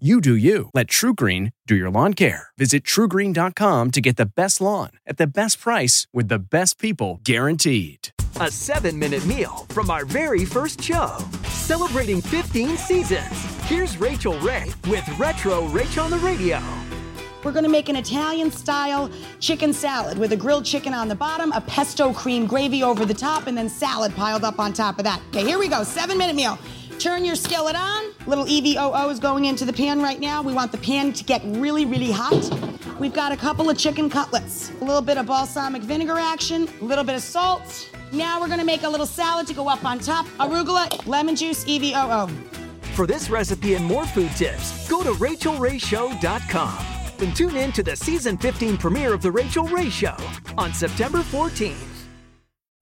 You do you. Let TruGreen do your lawn care. Visit trugreen.com to get the best lawn at the best price with the best people guaranteed. A seven minute meal from our very first show, celebrating 15 seasons. Here's Rachael Ray with Retro Rach on the radio. We're gonna make an Italian style chicken salad with a grilled chicken on the bottom, a pesto cream gravy over the top, and then salad piled up on top of that. Okay, here we go. Seven minute meal. Turn your skillet on. Little EVOO is going into the pan right now. We want the pan to get really, really hot. We've got a couple of chicken cutlets, a little bit of balsamic vinegar action, a little bit of salt. Now we're gonna make a little salad to go up on top. Arugula, lemon juice, EVOO. For this recipe and more food tips, go to rachaelrayshow.com and tune in to the season 15 premiere of The Rachael Ray Show on September 14th.